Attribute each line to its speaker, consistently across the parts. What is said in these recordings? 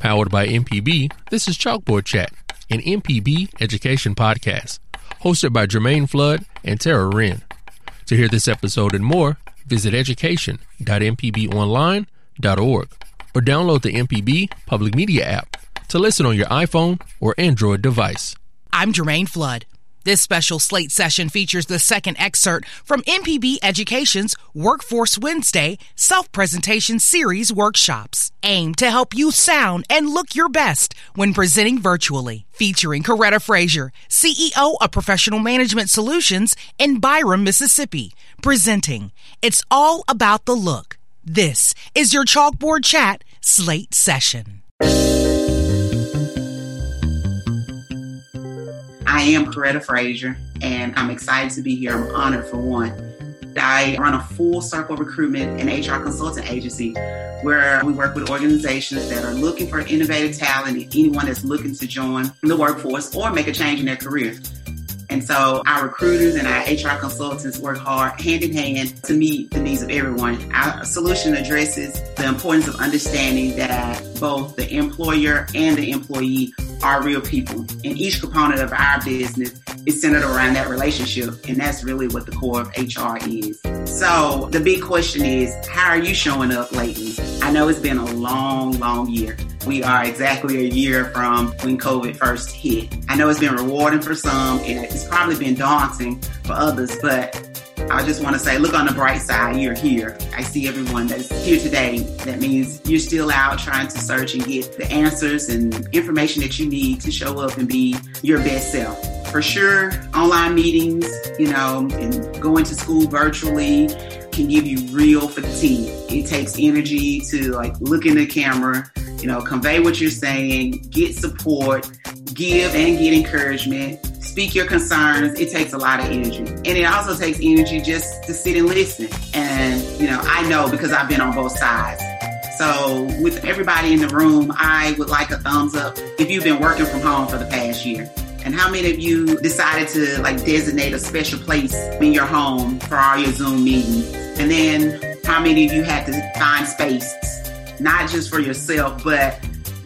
Speaker 1: Powered by MPB, this is Chalkboard Chat, an MPB education podcast, hosted by Jermaine Flood and Tara Wren. To hear this episode and more, visit education.mpbonline.org or download the MPB Public Media app to listen on your iPhone or Android device.
Speaker 2: I'm Jermaine Flood. This special Slate session features the second excerpt from MPB Education's Workforce Wednesday self presentation series workshops, aimed to help you sound and look your best when presenting virtually. Featuring Coretta Frazier, CEO of Professional Management Solutions in Byram, Mississippi, presenting It's All About the Look. This is your Chalkboard Chat Slate session.
Speaker 3: I am Coretta Frazier, and I'm excited to be here. I'm honored for one. I run a full circle recruitment and HR consultant agency where we work with organizations that are looking for innovative talent anyone that's looking to join the workforce or make a change in their career. And so our recruiters and our HR consultants work hard hand in hand to meet the needs of everyone. Our solution addresses the importance of understanding that uh, both the employer and the employee are real people. And each component of our business is centered around that relationship. And that's really what the core of HR is. So the big question is, how are you showing up lately? I know it's been a long, long year. We are exactly a year from when COVID first hit. I know it's been rewarding for some and it's probably been daunting for others, but I just want to say, look on the bright side. You're here. I see everyone that's here today. That means you're still out trying to search and get the answers and information that you need to show up and be your best self. For sure, online meetings, you know, and going to school virtually can give you real fatigue. It takes energy to like look in the camera, you know, convey what you're saying, get support, give and get encouragement, speak your concerns. It takes a lot of energy. And it also takes energy just to sit and listen. And, you know, I know because I've been on both sides. So, with everybody in the room, I would like a thumbs up if you've been working from home for the past year. And how many of you decided to like designate a special place in your home for all your Zoom meetings? And then how many of you had to find space, not just for yourself, but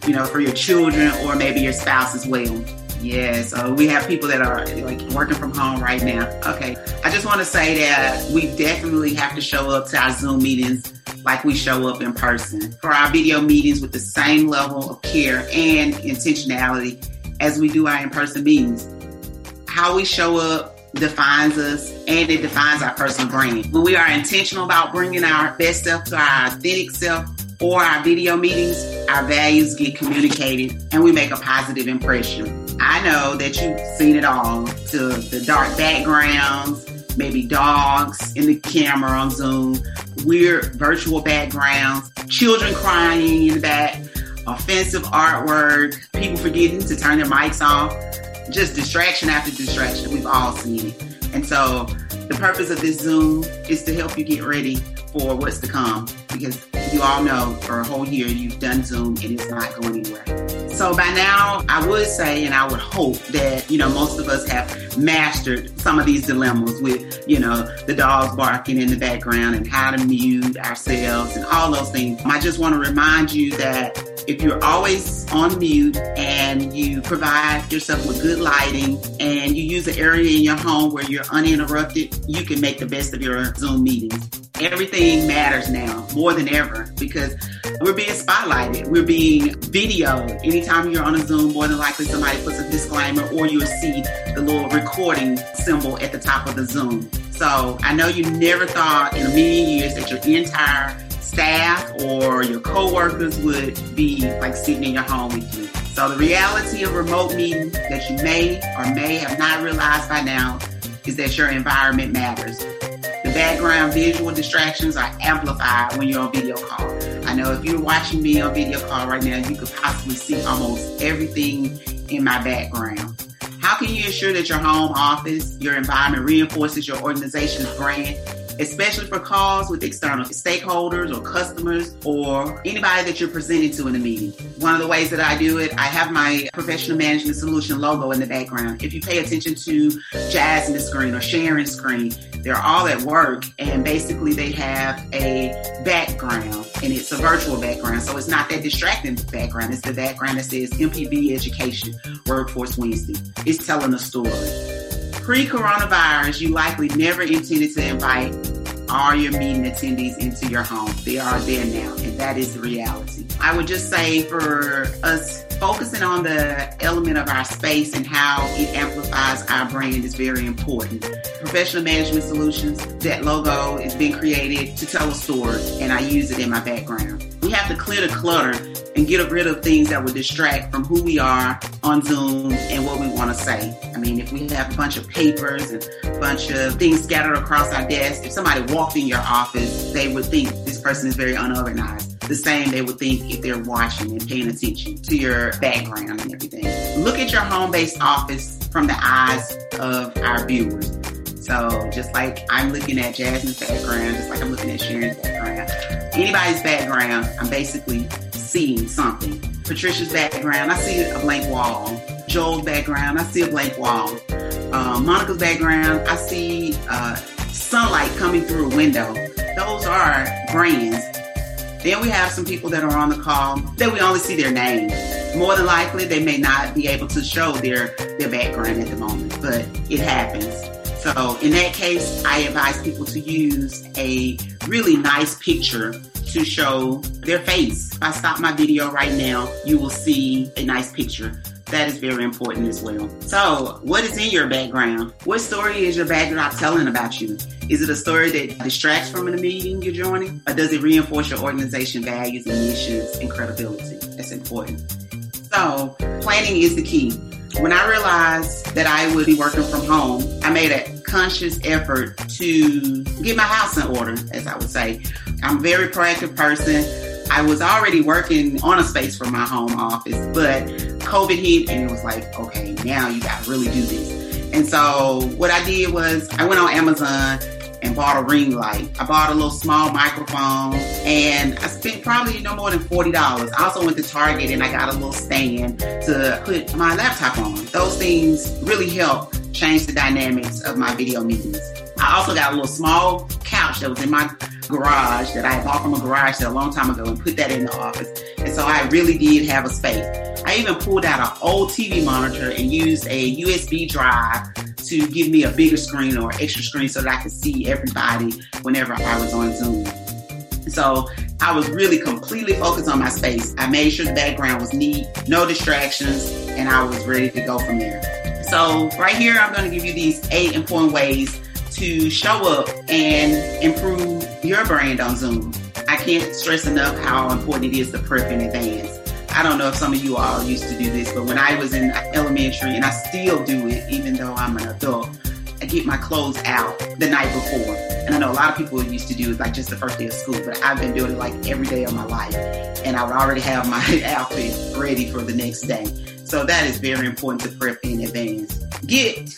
Speaker 3: you know, for your children or maybe your spouse as well? Yeah, uh, so we have people that are like working from home right now. Okay. I just want to say that we definitely have to show up to our Zoom meetings like we show up in person for our video meetings with the same level of care and intentionality as we do our in person meetings. How we show up defines us and it defines our personal brand. When we are intentional about bringing our best self to our authentic self or our video meetings, our values get communicated and we make a positive impression. I know that you've seen it all to the dark backgrounds, maybe dogs in the camera on Zoom, weird virtual backgrounds, children crying in the back, offensive artwork, people forgetting to turn their mics off, just distraction after distraction. We've all seen it. And so the purpose of this Zoom is to help you get ready for what's to come because you all know for a whole year you've done Zoom and it's not going anywhere. So by now, I would say and I would hope that, you know, most of us have mastered some of these dilemmas with, you know, the dogs barking in the background and how to mute ourselves and all those things. I just want to remind you that if you're always on mute and you provide yourself with good lighting and you use an area in your home where you're uninterrupted, you can make the best of your Zoom meetings. Everything matters now more than ever because we're being spotlighted. We're being videoed. Anytime you're on a Zoom, more than likely somebody puts a disclaimer or you'll see the little recording symbol at the top of the Zoom. So I know you never thought in a million years that your entire staff or your coworkers would be like sitting in your home with you. So the reality of remote meeting that you may or may have not realized by now is that your environment matters. Background visual distractions are amplified when you're on video call. I know if you're watching me on video call right now, you could possibly see almost everything in my background. How can you ensure that your home office, your environment reinforces your organization's brand especially for calls with external stakeholders or customers or anybody that you're presenting to in a meeting. One of the ways that I do it, I have my professional management solution logo in the background. If you pay attention to Jasmine's screen or Sharon's screen, they're all at work and basically they have a background and it's a virtual background. So it's not that distracting background. It's the background that says MPB Education Workforce Wednesday. It's telling a story. Pre coronavirus, you likely never intended to invite all your meeting attendees into your home. They are there now, and that is the reality. I would just say for us focusing on the element of our space and how it amplifies our brand is very important. Professional Management Solutions, that logo is being created to tell a story, and I use it in my background. We have to clear the clutter and get rid of things that would distract from who we are on Zoom and what we want to say. Mean, if we have a bunch of papers and a bunch of things scattered across our desk, if somebody walked in your office, they would think this person is very unorganized. The same they would think if they're watching and paying attention to your background and everything. Look at your home based office from the eyes of our viewers. So just like I'm looking at Jasmine's background, just like I'm looking at Sharon's background, anybody's background, I'm basically seeing something. Patricia's background, I see a blank wall. Joel's background, I see a blank wall. Um, Monica's background, I see uh, sunlight coming through a window. Those are brands. Then we have some people that are on the call that we only see their name. More than likely, they may not be able to show their, their background at the moment, but it happens. So in that case, I advise people to use a really nice picture to show their face. If I stop my video right now, you will see a nice picture. That is very important as well. So, what is in your background? What story is your backdrop telling about you? Is it a story that distracts from the meeting you're joining? Or does it reinforce your organization values and missions and credibility? That's important. So, planning is the key. When I realized that I would be working from home, I made a conscious effort to get my house in order, as I would say. I'm a very proactive person. I was already working on a space for my home office, but COVID hit and it was like, okay, now you got to really do this. And so what I did was I went on Amazon and bought a ring light. I bought a little small microphone and I spent probably no more than $40. I also went to Target and I got a little stand to put my laptop on. Those things really help change the dynamics of my video meetings. I also got a little small couch that was in my garage that I bought from a garage sale a long time ago and put that in the office. And so I really did have a space. I even pulled out an old TV monitor and used a USB drive to give me a bigger screen or extra screen so that I could see everybody whenever I was on Zoom. So I was really completely focused on my space. I made sure the background was neat, no distractions, and I was ready to go from there. So right here, I'm going to give you these eight important ways to show up and improve your brand on Zoom. I can't stress enough how important it is to prep in advance. I don't know if some of you all used to do this, but when I was in elementary, and I still do it, even though I'm an adult, I get my clothes out the night before. And I know a lot of people used to do it like just the first day of school, but I've been doing it like every day of my life. And I would already have my outfit ready for the next day. So that is very important to prep in advance. Get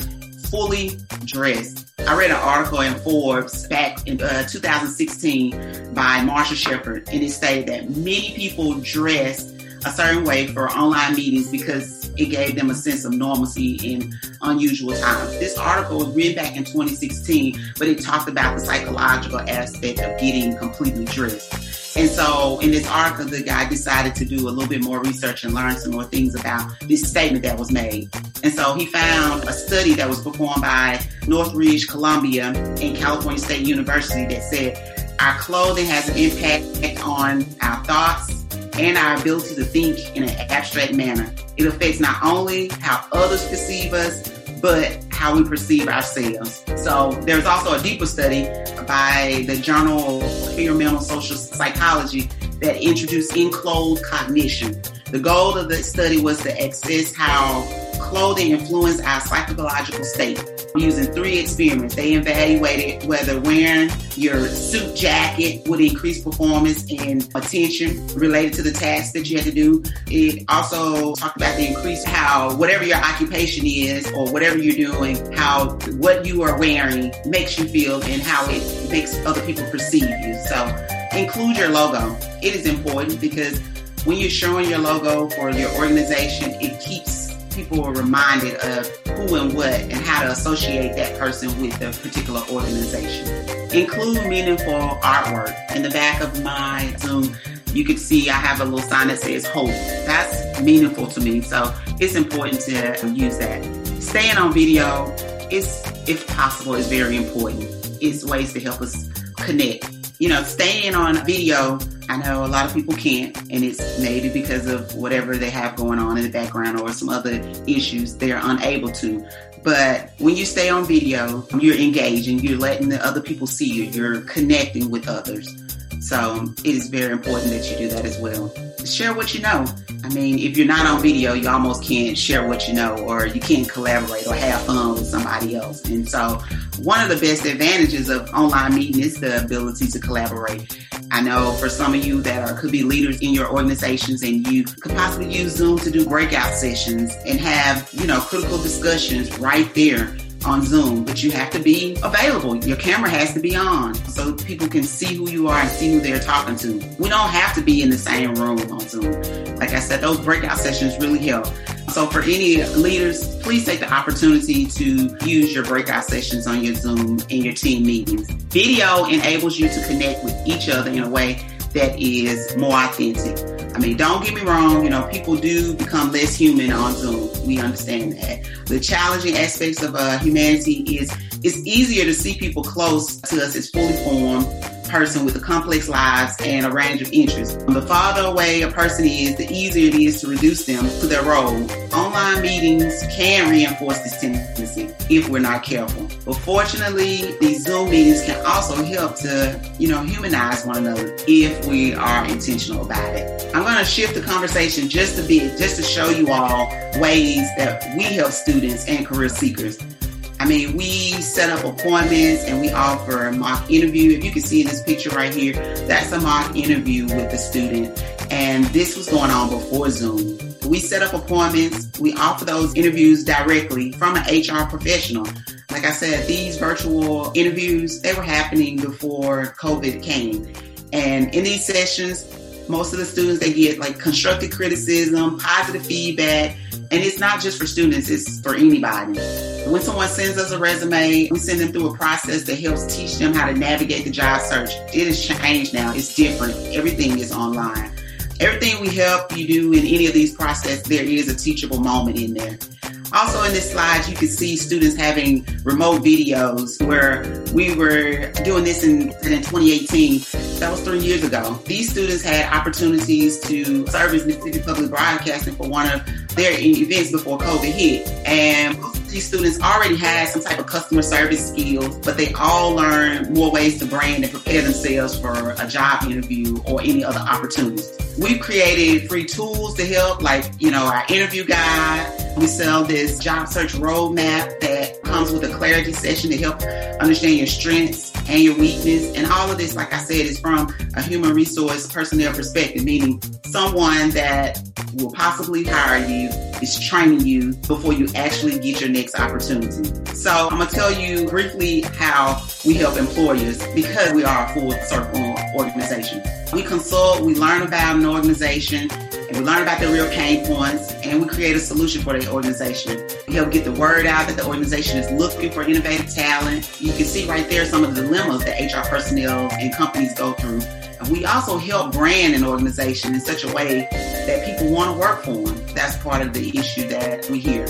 Speaker 3: fully dressed. I read an article in Forbes back in uh, 2016 by Marsha Shepard, and it stated that many people dressed a certain way for online meetings because it gave them a sense of normalcy in unusual times. This article was written back in 2016, but it talked about the psychological aspect of getting completely dressed. And so in this article, the guy decided to do a little bit more research and learn some more things about this statement that was made. And so he found a study that was performed by Northridge Columbia and California State University that said our clothing has an impact on our thoughts, and our ability to think in an abstract manner. It affects not only how others perceive us, but how we perceive ourselves. So there's also a deeper study by the Journal of Experimental Social Psychology that introduced enclothed cognition. The goal of the study was to assess how clothing influenced our psychological state. Using three experiments. They evaluated whether wearing your suit jacket would increase performance and attention related to the tasks that you had to do. It also talked about the increase how whatever your occupation is or whatever you're doing, how what you are wearing makes you feel and how it makes other people perceive you. So include your logo. It is important because when you're showing your logo for your organization, it keeps people were reminded of who and what and how to associate that person with a particular organization. Include meaningful artwork. In the back of my Zoom, you can see I have a little sign that says hope. That's meaningful to me. So it's important to use that. Staying on video is, if possible, is very important. It's ways to help us connect. You know, staying on video I know a lot of people can't, and it's maybe because of whatever they have going on in the background or some other issues, they're unable to. But when you stay on video, you're engaging, you're letting the other people see you, you're connecting with others. So it is very important that you do that as well. Share what you know. I mean, if you're not on video, you almost can't share what you know, or you can't collaborate or have fun with somebody else. And so, one of the best advantages of online meeting is the ability to collaborate. I know for some of you that are could be leaders in your organizations, and you could possibly use Zoom to do breakout sessions and have you know critical discussions right there on Zoom, but you have to be available. Your camera has to be on so people can see who you are and see who they're talking to. We don't have to be in the same room on Zoom. Like I said, those breakout sessions really help. So for any leaders, please take the opportunity to use your breakout sessions on your Zoom and your team meetings. Video enables you to connect with each other in a way that is more authentic. I mean, don't get me wrong, you know, people do become less human on Zoom. We understand that. The challenging aspects of uh, humanity is it's easier to see people close to us as fully formed person with a complex lives and a range of interests. The farther away a person is, the easier it is to reduce them to their role. Online meetings can reinforce this tendency if we're not careful. But fortunately, these Zoom meetings can also help to, you know, humanize one another if we are intentional about it. I'm going to shift the conversation just a bit, just to show you all ways that we help students and career seekers I mean, we set up appointments and we offer a mock interview. If you can see in this picture right here, that's a mock interview with the student. And this was going on before Zoom. We set up appointments. We offer those interviews directly from an HR professional. Like I said, these virtual interviews, they were happening before COVID came. And in these sessions, most of the students, they get like constructive criticism, positive feedback, and it's not just for students, it's for anybody. When someone sends us a resume, we send them through a process that helps teach them how to navigate the job search. It has changed now, it's different. Everything is online. Everything we help you do in any of these processes, there is a teachable moment in there. Also in this slide, you can see students having remote videos where we were doing this in, in 2018. That was three years ago. These students had opportunities to serve as Mississippi Public Broadcasting for one of their events before COVID hit. And these students already had some type of customer service skills, but they all learn more ways to brand and prepare themselves for a job interview or any other opportunities. We've created free tools to help, like, you know, our interview guide, we sell this job search roadmap that comes with a clarity session to help understand your strengths and your weakness. And all of this, like I said, is from a human resource personnel perspective, meaning someone that will possibly hire you is training you before you actually get your next opportunity. So I'm gonna tell you briefly how we help employers because we are a full circle organization. We consult, we learn about an organization, we learn about their real pain points and we create a solution for the organization. We help get the word out that the organization is looking for innovative talent. You can see right there some of the dilemmas that HR personnel and companies go through. And we also help brand an organization in such a way that people want to work for them. That's part of the issue that we hear.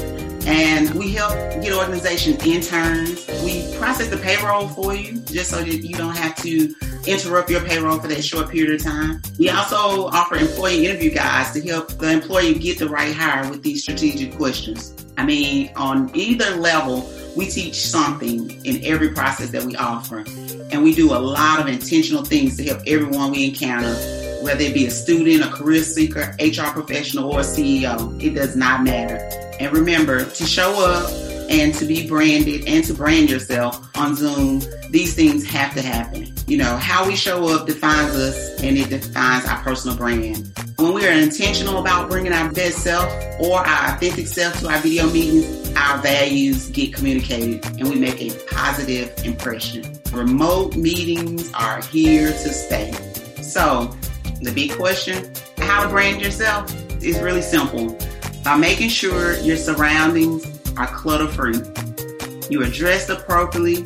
Speaker 3: And we help get organizations interns. We process the payroll for you just so that you don't have to interrupt your payroll for that short period of time. We also offer employee interview guides to help the employee get the right hire with these strategic questions. I mean, on either level, we teach something in every process that we offer. And we do a lot of intentional things to help everyone we encounter, whether it be a student, a career seeker, HR professional, or CEO. It does not matter. And remember to show up and to be branded and to brand yourself on Zoom, these things have to happen. You know, how we show up defines us and it defines our personal brand. When we are intentional about bringing our best self or our authentic self to our video meetings, our values get communicated and we make a positive impression. Remote meetings are here to stay. So, the big question how to brand yourself is really simple by making sure your surroundings are clutter free, you are dressed appropriately,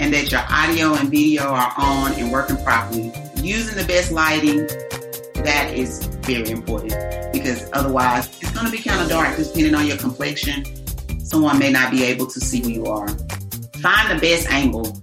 Speaker 3: and that your audio and video are on and working properly. Using the best lighting, that is very important because otherwise it's going to be kind of dark depending on your complexion. Someone may not be able to see who you are. Find the best angle.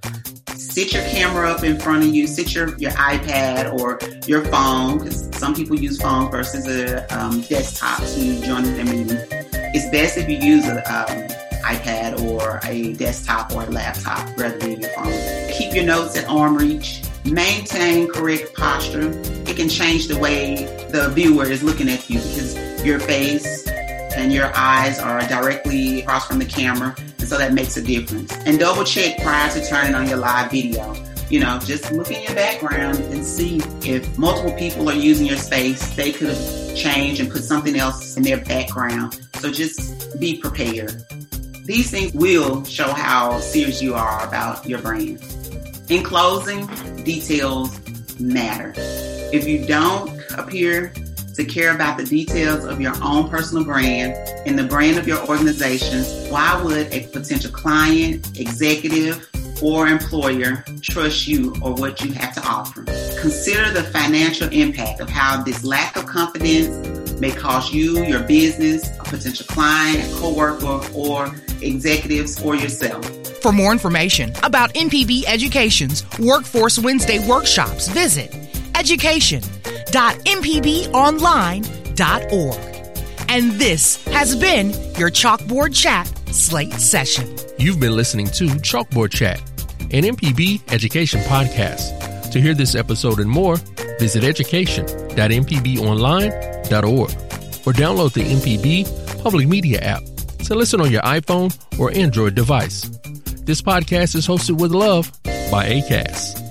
Speaker 3: Sit your camera up in front of you. Sit your, your iPad or your phone, because some people use phone versus a um, desktop to join the meeting. It's best if you use an um, iPad or a desktop or a laptop rather than your phone. Keep your notes at arm reach. Maintain correct posture. It can change the way the viewer is looking at you because your face and your eyes are directly across from the camera, and so that makes a difference. And double check prior to turning on your live video. You know, just look in your background and see if multiple people are using your space, they could have changed and put something else in their background. So just be prepared. These things will show how serious you are about your brand. In closing, details matter. If you don't appear to care about the details of your own personal brand and the brand of your organization, why would a potential client, executive, or employer trust you or what you have to offer? Consider the financial impact of how this lack of confidence may cost you, your business, a potential client, a coworker, or executives, or yourself.
Speaker 2: For more information about MPB Education's Workforce Wednesday workshops, visit education.mpbonline.org. And this has been your Chalkboard Chat Slate session.
Speaker 1: You've been listening to Chalkboard Chat, an MPB education podcast. To hear this episode and more, visit education.mpbonline.org or download the MPB Public Media app to listen on your iPhone or Android device. This podcast is hosted with love by ACAST.